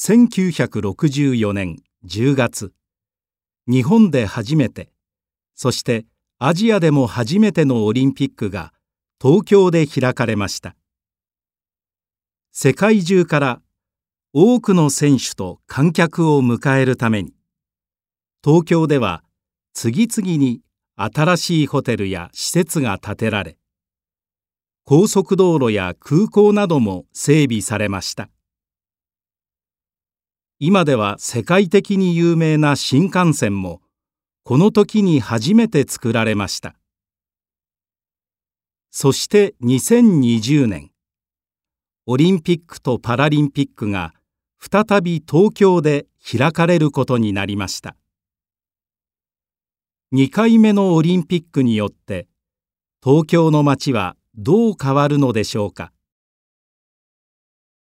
1964年10月。日本で初めてそしてアジアでも初めてのオリンピックが東京で開かれました。世界中から多くの選手と観客を迎えるために東京では次々に新しいホテルや施設が建てられ高速道路や空港なども整備されました。今では世界的に有名な新幹線もこの時に初めて作られました。そして2020年オリンピックとパラリンピックが再び東京で開かれることになりました。2回目のオリンピックによって東京の街はどう変わるのでしょうか。